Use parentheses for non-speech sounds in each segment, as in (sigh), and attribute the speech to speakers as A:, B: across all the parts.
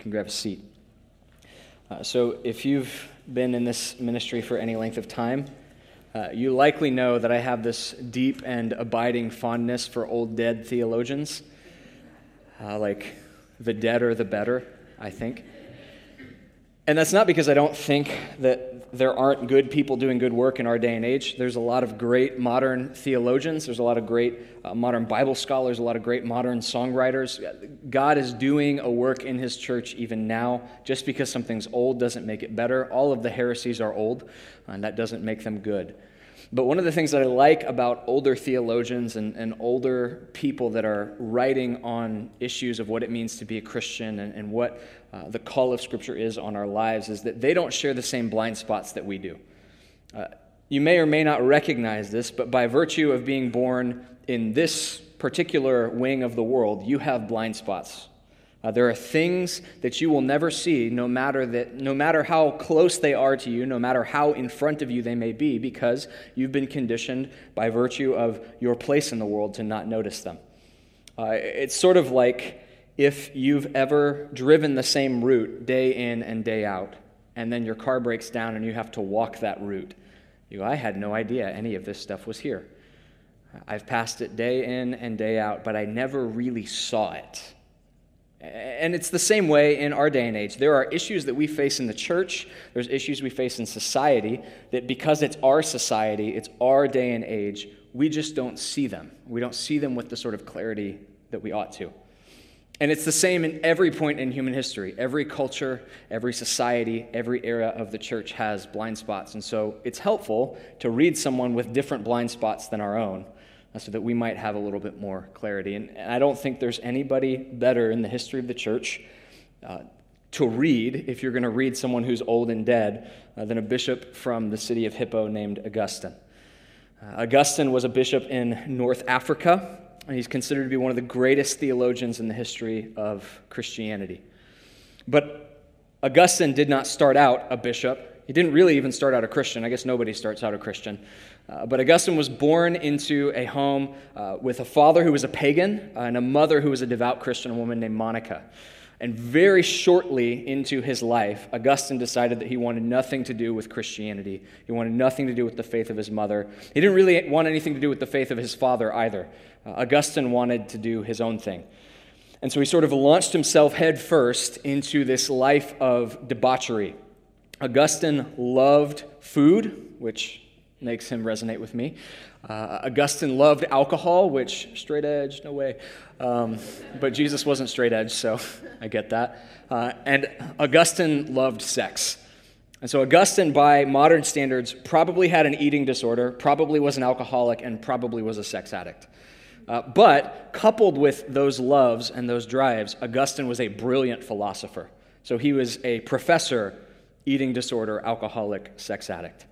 A: can grab a seat. Uh, so, if you've been in this ministry for any length of time, uh, you likely know that I have this deep and abiding fondness for old dead theologians. Uh, like, the deader, the better, I think. And that's not because I don't think that there aren't good people doing good work in our day and age. There's a lot of great modern theologians, there's a lot of great uh, modern Bible scholars, a lot of great modern songwriters. God is doing a work in his church even now. Just because something's old doesn't make it better. All of the heresies are old, and that doesn't make them good. But one of the things that I like about older theologians and, and older people that are writing on issues of what it means to be a Christian and, and what uh, the call of Scripture is on our lives is that they don't share the same blind spots that we do. Uh, you may or may not recognize this, but by virtue of being born in this particular wing of the world, you have blind spots uh, there are things that you will never see, no matter, that, no matter how close they are to you, no matter how in front of you they may be, because you've been conditioned by virtue of your place in the world to not notice them. Uh, it's sort of like if you've ever driven the same route day in and day out, and then your car breaks down and you have to walk that route. You go, I had no idea any of this stuff was here. I've passed it day in and day out, but I never really saw it. And it's the same way in our day and age. There are issues that we face in the church, there's issues we face in society that because it's our society, it's our day and age, we just don't see them. We don't see them with the sort of clarity that we ought to. And it's the same in every point in human history. Every culture, every society, every era of the church has blind spots. And so it's helpful to read someone with different blind spots than our own uh, so that we might have a little bit more clarity. And I don't think there's anybody better in the history of the church uh, to read, if you're going to read someone who's old and dead, uh, than a bishop from the city of Hippo named Augustine. Uh, Augustine was a bishop in North Africa, and he's considered to be one of the greatest theologians in the history of Christianity. But Augustine did not start out a bishop. He didn't really even start out a Christian. I guess nobody starts out a Christian. Uh, but Augustine was born into a home uh, with a father who was a pagan uh, and a mother who was a devout Christian, woman named Monica. And very shortly into his life, Augustine decided that he wanted nothing to do with Christianity. He wanted nothing to do with the faith of his mother. He didn't really want anything to do with the faith of his father either. Uh, Augustine wanted to do his own thing. And so he sort of launched himself headfirst into this life of debauchery. Augustine loved food, which makes him resonate with me. Uh, Augustine loved alcohol, which straight edge, no way. Um, but Jesus wasn't straight edge, so (laughs) I get that. Uh, and Augustine loved sex. And so Augustine, by modern standards, probably had an eating disorder, probably was an alcoholic, and probably was a sex addict. Uh, but coupled with those loves and those drives, Augustine was a brilliant philosopher. So he was a professor, eating disorder, alcoholic, sex addict.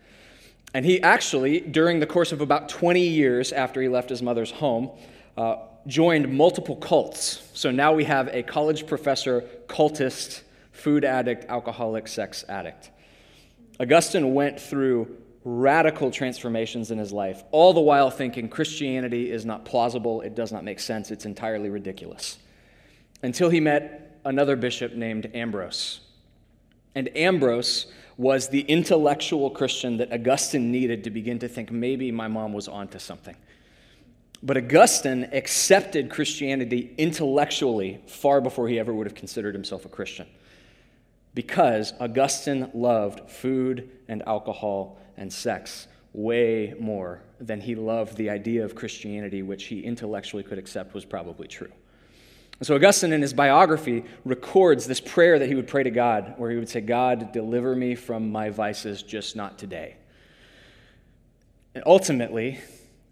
A: And he actually, during the course of about 20 years after he left his mother's home, uh, joined multiple cults. So now we have a college professor, cultist, food addict, alcoholic, sex addict. Augustine went through radical transformations in his life, all the while thinking Christianity is not plausible, it does not make sense, it's entirely ridiculous. Until he met another bishop named Ambrose. And Ambrose was the intellectual Christian that Augustine needed to begin to think maybe my mom was onto something. But Augustine accepted Christianity intellectually far before he ever would have considered himself a Christian. Because Augustine loved food and alcohol and sex way more than he loved the idea of Christianity, which he intellectually could accept was probably true. So, Augustine, in his biography, records this prayer that he would pray to God, where he would say, God, deliver me from my vices, just not today. And ultimately,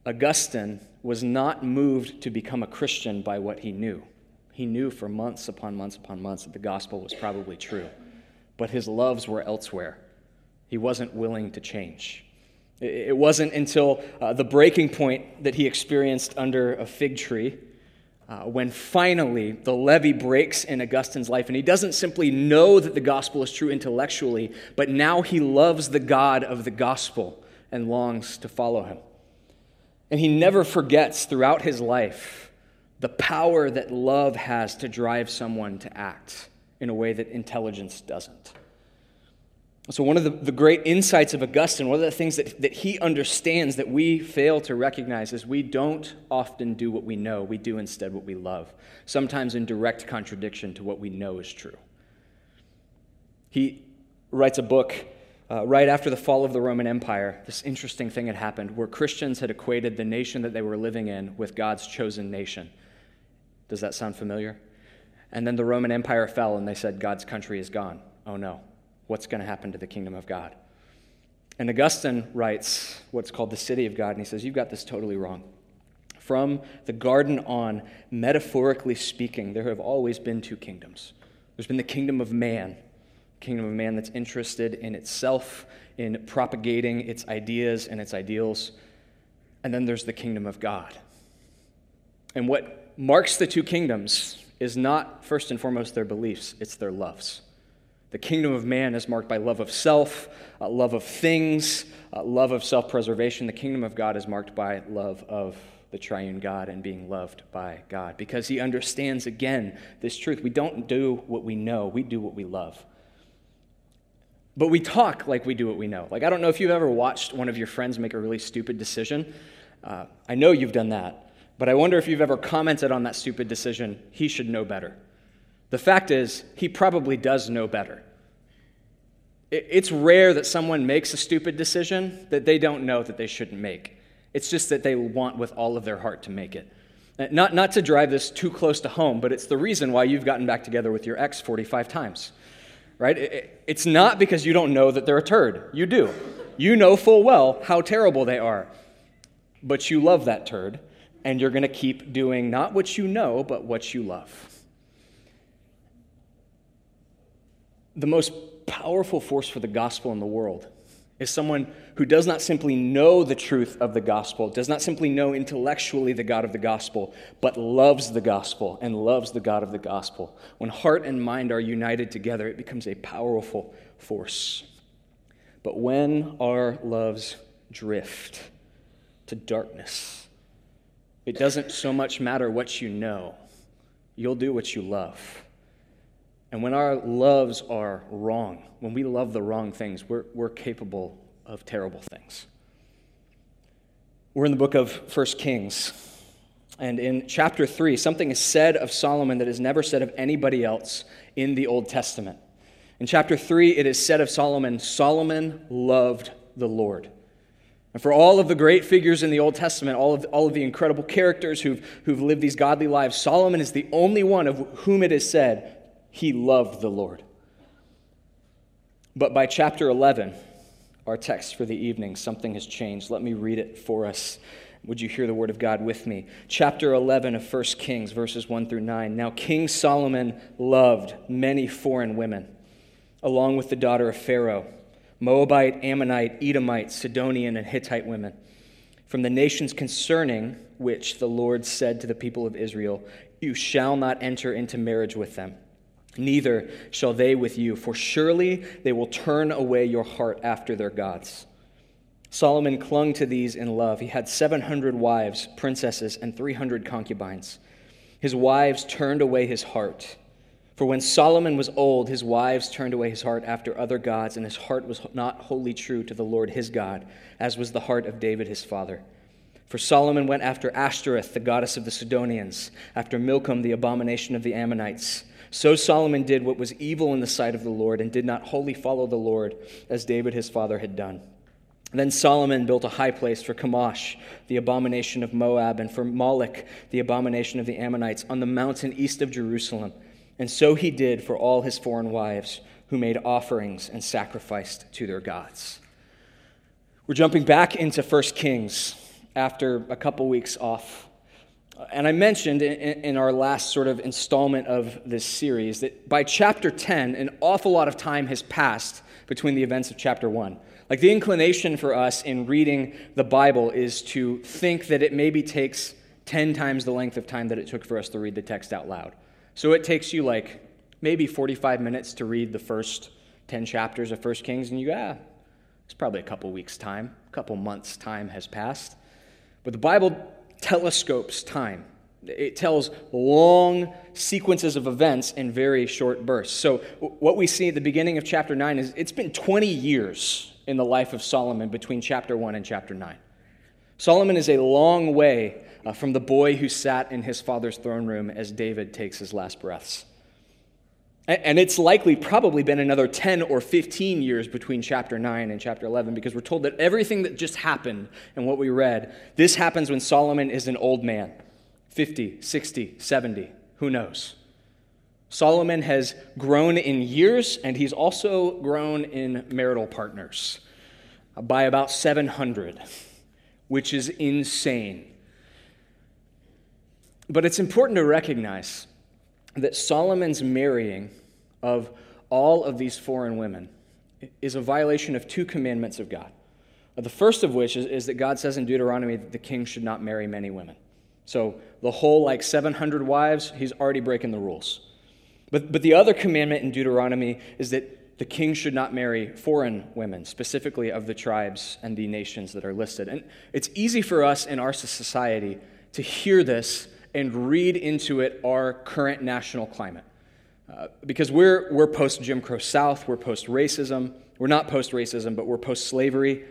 A: Augustine was not moved to become a Christian by what he knew. He knew for months upon months upon months that the gospel was probably true, but his loves were elsewhere. He wasn't willing to change. It wasn't until uh, the breaking point that he experienced under a fig tree uh, when finally the levee breaks in Augustine's life, and he doesn't simply know that the gospel is true intellectually, but now he loves the God of the gospel and longs to follow him. And he never forgets throughout his life the power that love has to drive someone to act. in a way that intelligence doesn't. So, one of the, the great insights of Augustine, one of the things that, that he understands that we fail to recognize is we don't often do what we know, we do instead what we love, sometimes in direct contradiction to what we know is true. He writes a book uh, right after the fall of the Roman Empire. This interesting thing had happened where Christians had equated the nation that they were living in with God's chosen nation. Does that sound familiar? And then the Roman Empire fell and they said, God's country is gone. Oh no what's going to happen to the kingdom of God. And Augustine writes what's called the city of God, and he says, You've got this totally wrong. From the garden on, metaphorically speaking, there have always been two kingdoms. There's been the kingdom of man, kingdom of man that's interested in itself, in propagating its ideas and its ideals. And then there's the kingdom of God. And what marks the two kingdoms is not first and foremost their beliefs, it's their loves. The kingdom of man is marked by love of self, uh, love of things, uh, love of self preservation. The kingdom of God is marked by love of the triune God and being loved by God because he understands again this truth. We don't do what we know, we do what we love. But we talk like we do what we know. Like, I don't know if you've ever watched one of your friends make a really stupid decision. Uh, I know you've done that. But I wonder if you've ever commented on that stupid decision. He should know better. The fact is, he probably does know better. It's rare that someone makes a stupid decision that they don't know that they shouldn't make. It's just that they want with all of their heart to make it. Uh, not, not to drive this too close to home, but it's the reason why you've gotten back together with your ex 45 times. Right? It's not because you don't know that they're a turd. You do. You know full well how terrible they are. But you love that turd, and you're going to keep doing not what you know, but what you love. The most powerful force for the gospel in the world is someone who does not simply know the truth of the gospel, does not simply know intellectually the God of the gospel, but loves the gospel and loves the God of the gospel. When heart and mind are united together, it becomes a powerful force. But when our loves drift to darkness, it doesn't so much matter what you know, you'll do what you love. And when our loves are wrong, when we love the wrong things, we're, we're capable of terrible things. We're in the book of First Kings. And in chapter 3, something is said of Solomon that is never said of anybody else in the Old Testament. In chapter 3, it is said of Solomon, Solomon loved the Lord. And for all of the great figures in the Old Testament, all of, the, all of the incredible characters who've, who've lived these godly lives, Solomon is the only one of whom it is said, he loved the Lord. But by chapter 11, our text for the evening, something has changed. Let me read it for us. Would you hear the word of God with me? Chapter 11 of 1 Kings, verses 1 through 9. Now, King Solomon loved many foreign women, along with the daughter of Pharaoh Moabite, Ammonite, Edomite, Sidonian, and Hittite women, from the nations concerning which the Lord said to the people of Israel, You shall not enter into marriage with them neither shall they with you, for surely they will turn away your heart after their gods. Solomon clung to these in love. He had 700 wives, princesses, and 300 concubines. His wives turned away his heart. For when Solomon was old, his wives turned away his heart after other gods, and his heart was not wholly true to the Lord his God, as was the heart of David his father. For Solomon went after Ashtoreth, the goddess of the Sidonians, after Milcom, the abomination of the Ammonites. So Solomon did what was evil in the sight of the Lord and did not wholly follow the Lord as David his father had done. Then Solomon built a high place for Chemosh, the abomination of Moab, and for Moloch, the abomination of the Ammonites, on the mountain east of Jerusalem. And so he did for all his foreign wives, who made offerings and sacrificed to their gods. We're jumping back into 1 Kings after a couple weeks off and I mentioned in, our last sort of installment of this series that by chapter 10, an awful lot of time has passed between the events of chapter 1. Like the inclination for us in reading the Bible is to think that it maybe takes 10 times the length of time that it took for us to read the text out loud. So it takes you like maybe 45 minutes to read the first 10 chapters of 1 Kings, and you go, ah, it's probably a couple weeks' time, a couple months' time has passed. But the Bible telescopes time. It tells long sequences of events in very short bursts. So, what we see at the beginning of chapter 9 is it's been 20 years in the life of Solomon between chapter 1 and chapter 9. Solomon is a long way uh, from the boy who sat in his father's throne room as David takes his last breaths. And it's likely probably been another 10 or 15 years between chapter 9 and chapter 11 because we're told that everything that just happened and what we read, this happens when Solomon is an old man 50, 60, 70, who knows? Solomon has grown in years and he's also grown in marital partners by about 700, which is insane. But it's important to recognize that Solomon's marrying of all of these foreign women is a violation of two commandments of God. Uh, the first of which is, is, that God says in Deuteronomy that the king should not marry many women. So the whole like 700 wives, he's already breaking the rules. But, but the other commandment in Deuteronomy is that the king should not marry foreign women, specifically of the tribes and the nations that are listed. And it's easy for us in our society to hear this and read into it our current national climate. Uh, because we're, we're post Jim Crow South, we're post racism. We're not post racism, but we're post slavery.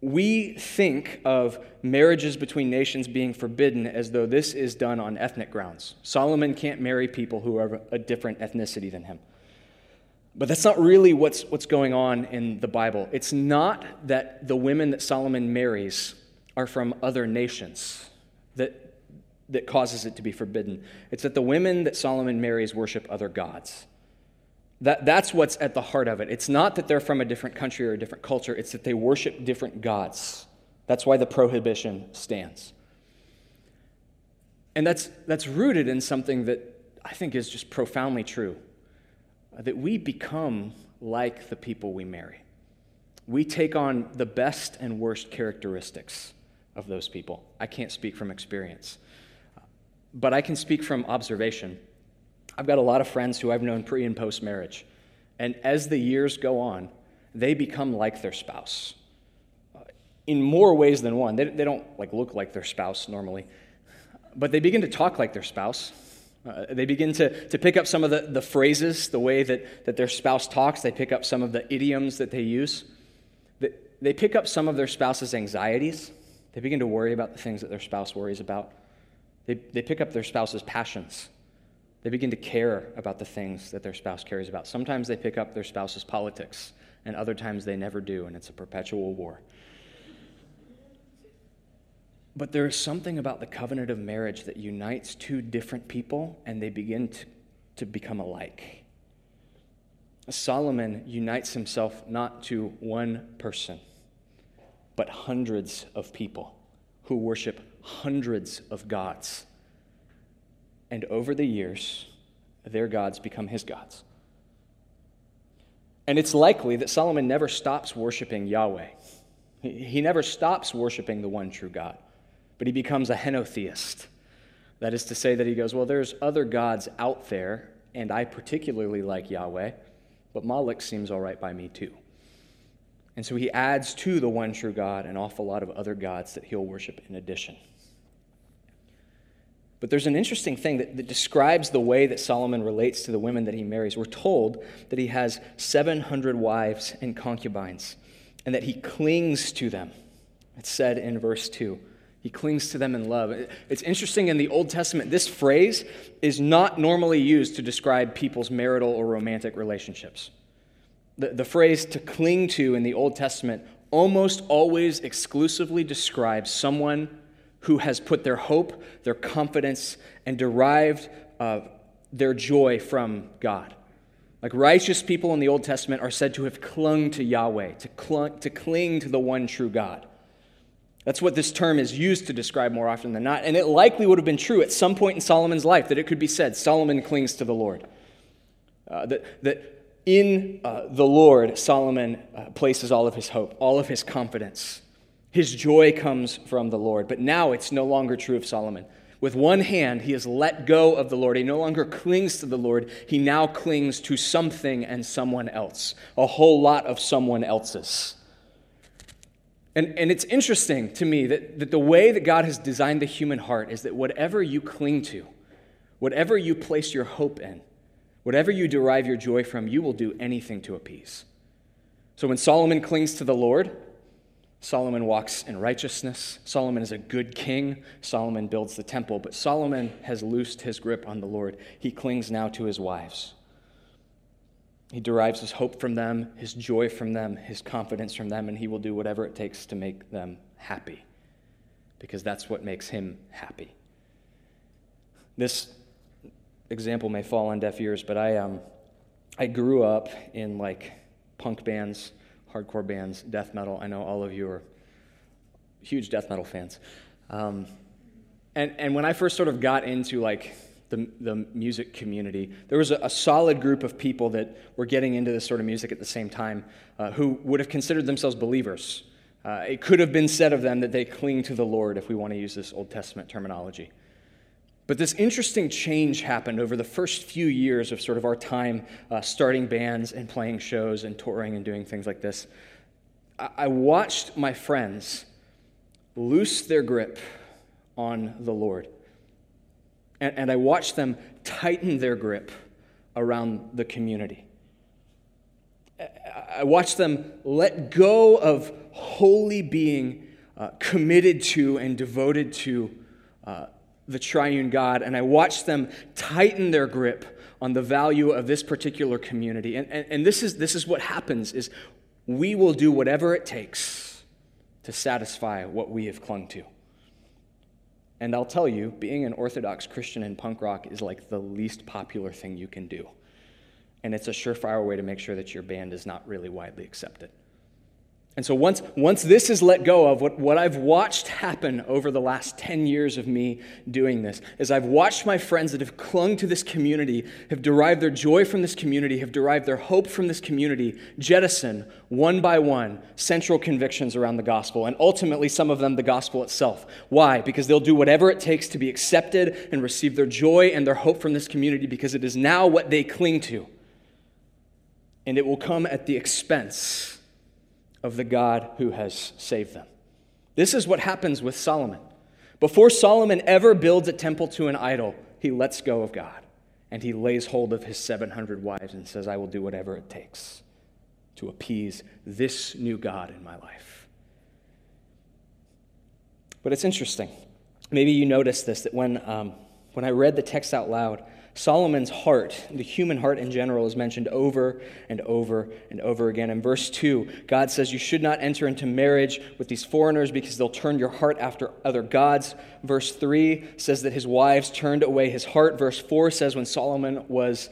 A: We think of marriages between nations being forbidden as though this is done on ethnic grounds. Solomon can't marry people who are a different ethnicity than him. But that's not really what's, what's going on in the Bible. It's not that the women that Solomon marries are from other nations. That that causes it to be forbidden. It's that the women that Solomon marries worship other gods. That, that's what's at the heart of it. It's not that they're from a different country or a different culture, it's that they worship different gods. That's why the prohibition stands. And that's, that's rooted in something that I think is just profoundly true that we become like the people we marry. We take on the best and worst characteristics of those people. I can't speak from experience but I can speak from observation. I've got a lot of friends who I've known pre and post marriage. And as the years go on, they become like their spouse uh, in more ways than one. They, they don't like look like their spouse normally, but they begin to talk like their spouse. Uh, they begin to, to pick up some of the, the phrases, the way that, that their spouse talks. They pick up some of the idioms that they use. They, they pick up some of their spouse's anxieties. They begin to worry about the things that their spouse worries about. They, they pick up their spouse's passions. They begin to care about the things that their spouse cares about. Sometimes they pick up their spouse's politics, and other times they never do, and it's a perpetual war. But there is something about the covenant of marriage that unites two different people, and they begin to, to become alike. Solomon unites himself not to one person, but hundreds of people who worship hundreds of gods. And over the years, their gods become his gods. And it's likely that Solomon never stops worshiping Yahweh. He never stops worshiping the one true God, but he becomes a henotheist. That is to say, that he goes, Well, there's other gods out there, and I particularly like Yahweh, but Moloch seems all right by me too. And so he adds to the one true God an awful lot of other gods that he'll worship in addition. But there's an interesting thing that, that, describes the way that Solomon relates to the women that he marries. We're told that he has 700 wives and concubines, and that he clings to them. It's said in verse 2. He clings to them in love. It's interesting in the Old Testament, this phrase is not normally used to describe people's marital or romantic relationships. The, the phrase to cling to in the Old Testament almost always exclusively describes someone who has put their hope, their confidence, and derived uh, their joy from God. Like righteous people in the Old Testament are said to have clung to Yahweh, to, to cling to the one true God. That's what this term is used to describe more often than not. And it likely would have been true at some point in Solomon's life that it could be said Solomon clings to the Lord. Uh, that, that in uh, the Lord, Solomon uh, places all of his hope, all of his confidence. His joy comes from the Lord. But now it's no longer true of Solomon. With one hand, he has let go of the Lord. He no longer clings to the Lord. He now clings to something and someone else, a whole lot of someone else's. And, and it's interesting to me that, that the way that God has designed the human heart is that whatever you cling to, whatever you place your hope in, whatever you derive your joy from, you will do anything to appease. So when Solomon clings to the Lord, Solomon walks in righteousness. Solomon is a good king. Solomon builds the temple, but Solomon has loosed his grip on the Lord. He clings now to his wives. He derives his hope from them, his joy from them, his confidence from them, and he will do whatever it takes to make them happy because that's what makes him happy. This example may fall on deaf ears, but I, um, I grew up in like punk bands, hardcore bands, death metal. I know all of you are huge death metal fans. Um, and, and when I first sort of got into like the, the music community, there was a, a, solid group of people that were getting into this sort of music at the same time uh, who would have considered themselves believers. Uh, it could have been said of them that they cling to the Lord, if we want to use this Old Testament terminology. But this interesting change happened over the first few years of sort of our time uh, starting bands and playing shows and touring and doing things like this. I, I watched my friends loose their grip on the Lord. And, and I watched them tighten their grip around the community. I watched them let go of wholly being uh, committed to and devoted to uh, the triune God, and I watched them tighten their grip on the value of this particular community. And, and, and this, is, this is what happens is we will do whatever it takes to satisfy what we have clung to. And I'll tell you, being an Orthodox Christian in punk rock is like the least popular thing you can do. And it's a surefire way to make sure that your band is not really widely accepted. And so once, once this is let go of, what, what I've watched happen over the last 10 years of me doing this is I've watched my friends that have clung to this community, have derived their joy from this community, have derived their hope from this community, jettison one by one central convictions around the gospel, and ultimately some of them the gospel itself. Why? Because they'll do whatever it takes to be accepted and receive their joy and their hope from this community because it is now what they cling to. And it will come at the expense of the God who has saved them. This is what happens with Solomon. Before Solomon ever builds a temple to an idol, he lets go of God and he lays hold of his 700 wives and says, I will do whatever it takes to appease this new God in my life. But it's interesting. Maybe you noticed this that when, um, when I read the text out loud, Solomon's heart, the human heart in general, is mentioned over and over and over again. In verse 2, God says, You should not enter into marriage with these foreigners because they'll turn your heart after other gods. Verse 3 says that his wives turned away his heart. Verse 4 says, When Solomon was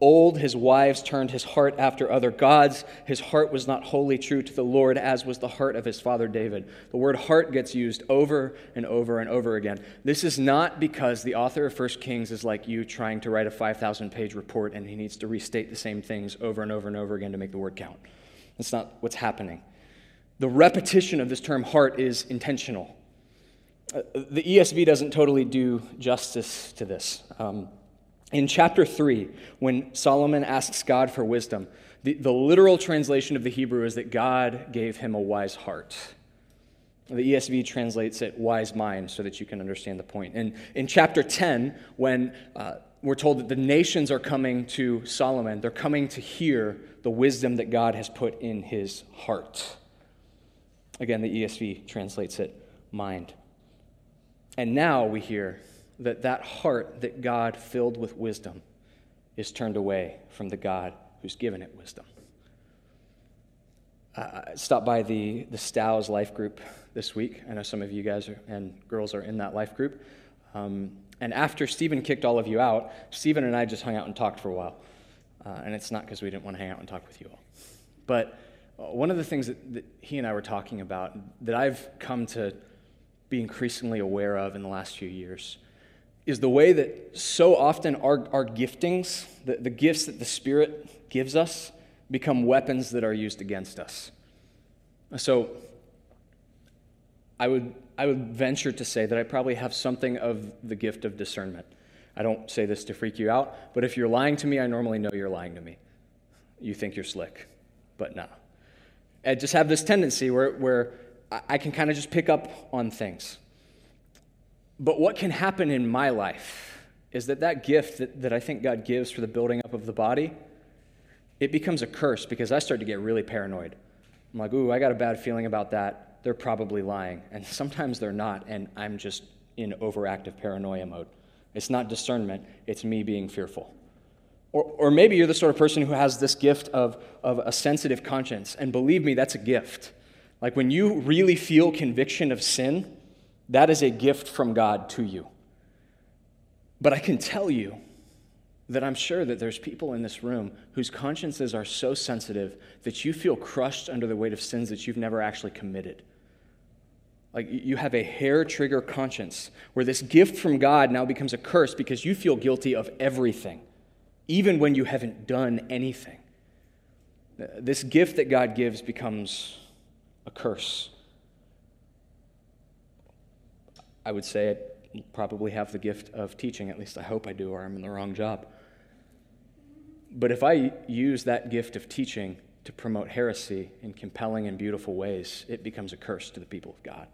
A: Old, his wives turned his heart after other gods. His heart was not wholly true to the Lord, as was the heart of his father David. The word heart gets used over and over and over again. This is not because the author of 1 Kings is like you trying to write a 5,000 page report and he needs to restate the same things over and over and over again to make the word count. That's not what's happening. The repetition of this term heart is intentional. Uh, the ESV doesn't totally do justice to this. Um, in chapter 3, when Solomon asks God for wisdom, the, the literal translation of the Hebrew is that God gave him a wise heart. The ESV translates it wise mind so that you can understand the point. And in chapter 10, when uh, we're told that the nations are coming to Solomon, they're coming to hear the wisdom that God has put in his heart. Again, the ESV translates it mind. And now we hear that that heart that God filled with wisdom is turned away from the God who's given it wisdom. I stopped by the, the Stows life group this week. I know some of you guys are, and girls are in that life group. Um, and after Stephen kicked all of you out, Stephen and I just hung out and talked for a while. Uh, and it's not because we didn't want to hang out and talk with you all. But uh, one of the things that, that he and I were talking about that I've come to be increasingly aware of in the last few years is the way that so often our, our giftings, the, the gifts that the Spirit gives us, become weapons that are used against us. So I would, I would venture to say that I probably have something of the gift of discernment. I don't say this to freak you out, but if you're lying to me, I normally know you're lying to me. You think you're slick, but no. I just have this tendency where, where I can kind of just pick up on things. But what can happen in my life is that that gift that, that I think God gives for the building up of the body, it becomes a curse because I start to get really paranoid. I'm like, ooh, I got a bad feeling about that. They're probably lying. And (laughs) sometimes they're not, and I'm just in overactive paranoia mode. It's not discernment, it's me being fearful. Or, or maybe you're the sort of person who has this gift of, of a sensitive conscience. And believe me, that's a gift. Like when you really feel conviction of sin, that is a gift from God to you. But I can tell you that I'm sure that there's people in this room whose consciences are so sensitive that you feel crushed under the weight of sins that you've never actually committed. Like you have a hair trigger conscience where this gift from God now becomes a curse because you feel guilty of everything, even when you haven't done anything. This gift that God gives becomes a curse. I would say I probably have the gift of teaching, at least I hope I do, or I'm in the wrong job. But if I use that gift of teaching to promote heresy in compelling and beautiful ways, it becomes a curse to the people of God.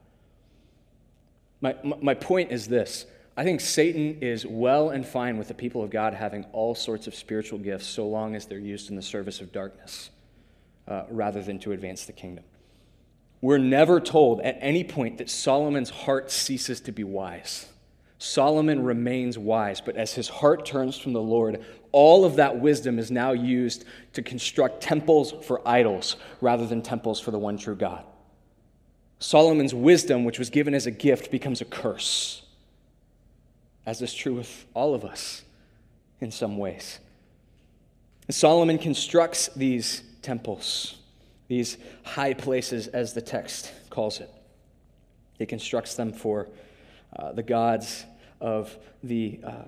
A: My, my point is this I think Satan is well and fine with the people of God having all sorts of spiritual gifts so long as they're used in the service of darkness uh, rather than to advance the kingdom. We're never told at any point that Solomon's heart ceases to be wise. Solomon remains wise, but as his heart turns from the Lord, all of that wisdom is now used to construct temples for idols rather than temples for the one true God. Solomon's wisdom, which was given as a gift, becomes a curse, as is true with all of us in some ways. And Solomon constructs these temples, these high places, as the text calls it. He constructs them for uh, the gods of the uh,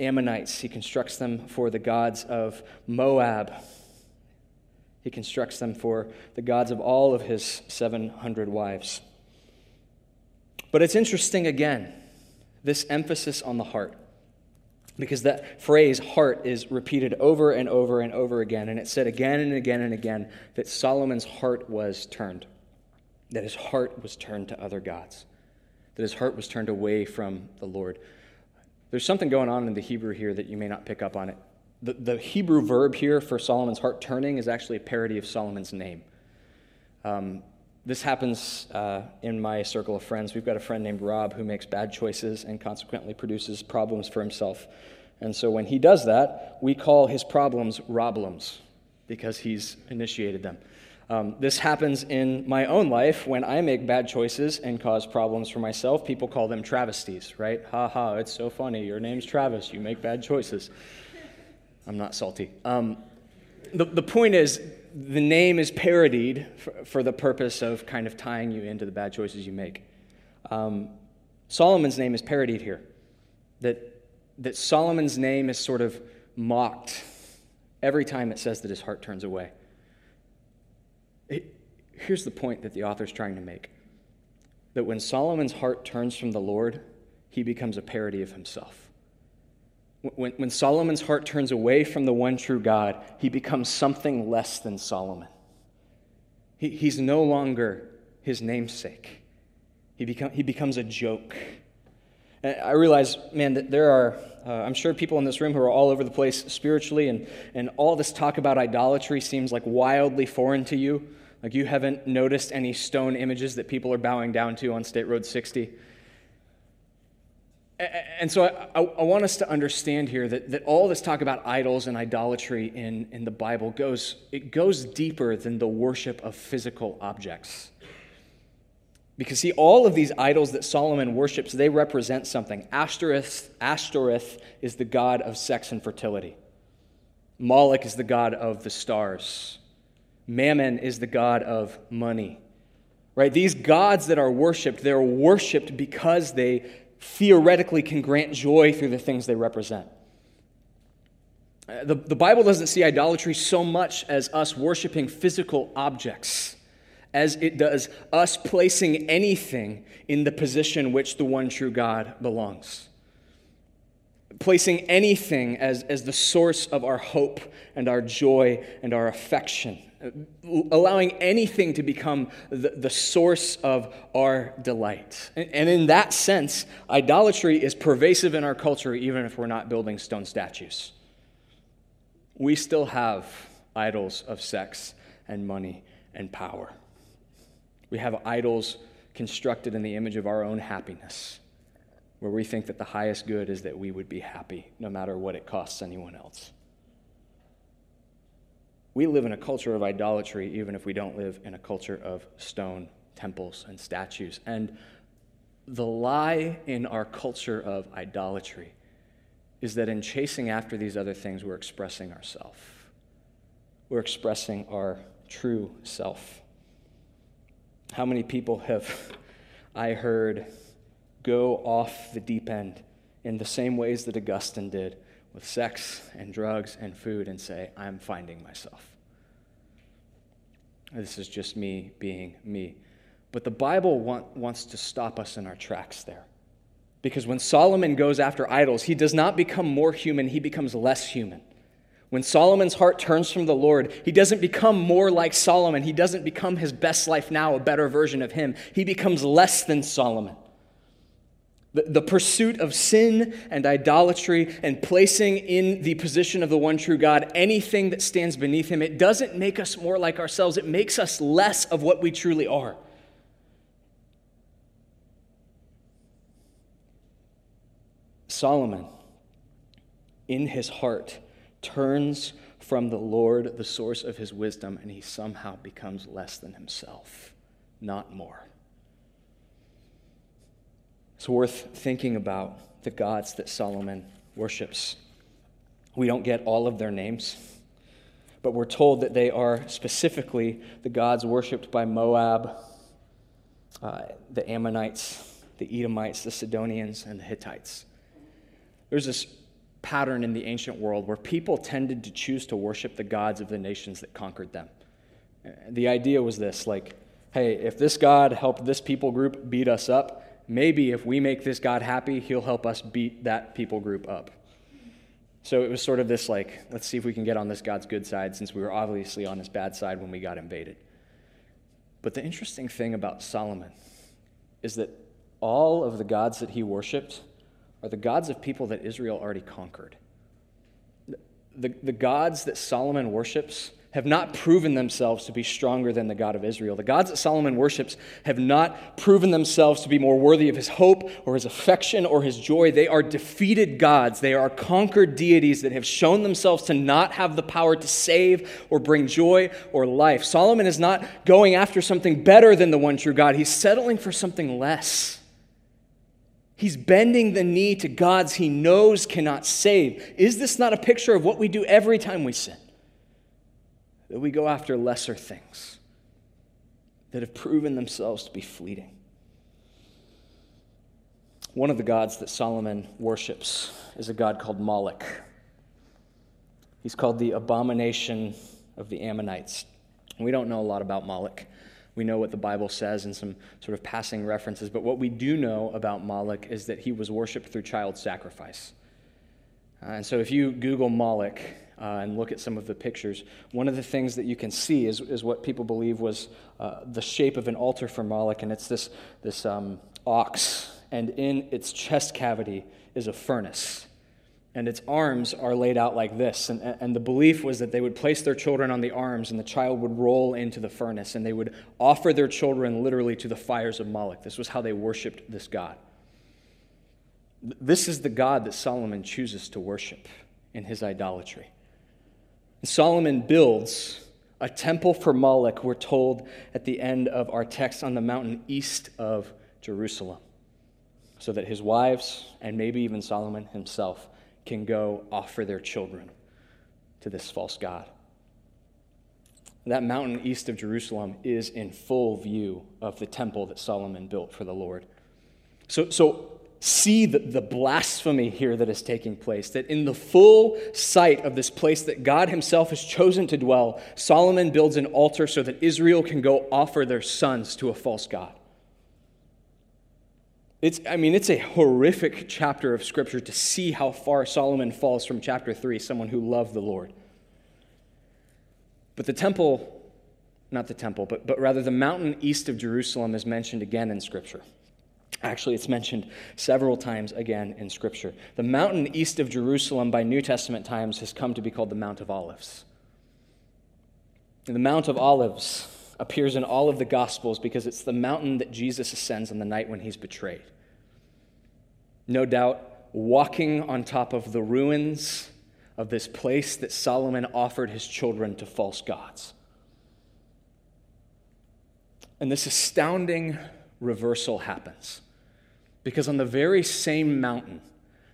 A: Ammonites. He constructs them for the gods of Moab. He constructs them for the gods of all of his 700 wives. But it's interesting again, this emphasis on the heart. Because that phrase, heart, is repeated over and over and over again. And it said again and again and again that Solomon's heart was turned, that his heart was turned to other gods that his heart was turned away from the Lord. There's something going on in the Hebrew here that you may not pick up on it. The, the Hebrew verb here for Solomon's heart turning is actually a parody of Solomon's name. Um, this happens uh, in my circle of friends. We've got a friend named Rob who makes bad choices and consequently produces problems for himself. And so when he does that, we call his problems Roblums because he's initiated them. Um, this happens in my own life when I make bad choices and cause problems for myself. People call them travesties, right? Ha ha, it's so funny. Your name's Travis. You make bad choices. I'm not salty. Um, the, the point is, the name is parodied for, for, the purpose of kind of tying you into the bad choices you make. Um, Solomon's name is parodied here. That, that Solomon's name is sort of mocked every time it says that his heart turns away. Here's the point that the author is trying to make that when Solomon's heart turns from the Lord, he becomes a parody of himself. When, when Solomon's heart turns away from the one true God, he becomes something less than Solomon. He, he's no longer his namesake, he, become, he becomes a joke. And I realize, man, that there are, uh, I'm sure, people in this room who are all over the place spiritually, and, and all this talk about idolatry seems like wildly foreign to you. Like you haven't noticed any stone images that people are bowing down to on State Road 60. And so I, I, want us to understand here that, that all this talk about idols and idolatry in, in the Bible goes, it goes deeper than the worship of physical objects. Because, see, all of these idols that Solomon worships, they represent something. Ashtoreth, Ashtoreth is the god of sex and fertility. Moloch is the god of the stars. Mammon is the god of money. Right? These gods that are worshiped, they're worshiped because they theoretically can grant joy through the things they represent. Uh, the, the Bible doesn't see idolatry so much as us worshiping physical objects as it does us placing anything in the position which the one true God belongs. Placing anything as, as the source of our hope and our joy and our affection, uh, allowing anything to become the, the source of our delight. And, and in that sense, idolatry is pervasive in our culture, even if we're not building stone statues. We still have idols of sex and money and power. We have idols constructed in the image of our own happiness where we think that the highest good is that we would be happy no matter what it costs anyone else. We live in a culture of idolatry, even if we don't live in a culture of stone temples and statues. And the lie in our culture of idolatry is that in chasing after these other things, we're expressing ourselves. We're expressing our true self. How many people have (laughs) I heard go off the deep end in the same ways that Augustine did with sex and drugs and food and say, I'm finding myself. This is just me being me. But the Bible want, wants to stop us in our tracks there. Because when Solomon goes after idols, he does not become more human, he becomes less human. When Solomon's heart turns from the Lord, he doesn't become more like Solomon. He doesn't become his best life now, a better version of him. He becomes less than Solomon. The, the pursuit of sin and idolatry and placing in the position of the one true God anything that stands beneath him, it doesn't make us more like ourselves. It makes us less of what we truly are. Solomon, in his heart, turns from the Lord, the source of his wisdom, and he somehow becomes less than himself, not more. It's worth thinking about the gods that Solomon worships. We don't get all of their names, but we're told that they are specifically the gods worshipped by Moab, uh, the Ammonites, the Edomites, the Sidonians, and the Hittites. There's this pattern in the ancient world where people tended to choose to worship the gods of the nations that conquered them. The idea was this like, hey, if this God helped this people group beat us up, maybe if we make this God happy, he'll help us beat that people group up. So it was sort of this like, let's see if we can get on this God's good side since we were obviously on his bad side when we got invaded. But the interesting thing about Solomon is that all of the gods that he worshiped are the gods of people that Israel already conquered. The, the gods that Solomon worships have not proven themselves to be stronger than the God of Israel. The gods that Solomon worships have not proven themselves to be more worthy of his hope or his affection or his joy. They are defeated gods. They are conquered deities that have shown themselves to not have the power to save or bring joy or life. Solomon is not going after something better than the one true God, he's settling for something less. He's bending the knee to gods he knows cannot save. Is this not a picture of what we do every time we sin? That we go after lesser things that have proven themselves to be fleeting. One of the gods that Solomon worships is a god called Moloch. He's called the abomination of the Ammonites. We don't know a lot about Moloch. We know what the Bible says and some sort of passing references, but what we do know about Moloch is that he was worshiped through child sacrifice. Uh, and so if you Google Moloch, uh, and look at some of the pictures, one of the things that you can see is, is what people believe was uh, the shape of an altar for Moloch, and it's this, this um, ox, and in its chest cavity is a furnace. And its arms are laid out like this. And, and the belief was that they would place their children on the arms, and the child would roll into the furnace, and they would offer their children literally to the fires of Moloch. This was how they worshiped this God. This is the God that Solomon chooses to worship in his idolatry. Solomon builds a temple for Moloch, we're told at the end of our text, on the mountain east of Jerusalem, so that his wives, and maybe even Solomon himself, can go offer their children to this false God. That mountain east of Jerusalem is in full view of the temple that Solomon built for the Lord. So, so see the, the blasphemy here that is taking place. That in the full sight of this place that God Himself has chosen to dwell, Solomon builds an altar so that Israel can go offer their sons to a false God. It's, I mean, it's a horrific chapter of Scripture to see how far Solomon falls from chapter 3, someone who loved the Lord. But the temple, not the temple, but, but rather the mountain east of Jerusalem is mentioned again in Scripture. Actually, it's mentioned several times again in Scripture. The mountain east of Jerusalem by New Testament times has come to be called the Mount of Olives. And the Mount of Olives appears in all of the Gospels because it's the mountain that Jesus ascends on the night when he's betrayed. No doubt, walking on top of the ruins of this place that Solomon offered his children to false gods. And this astounding reversal happens because on the very same mountain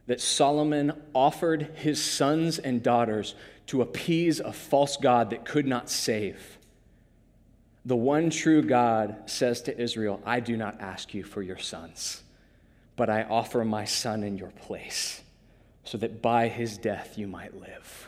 A: that Solomon offered his sons and daughters to appease a false God that could not save, the one true God says to Israel, I do not ask you for your sons, but I offer my son in your place, so that by his death you might live.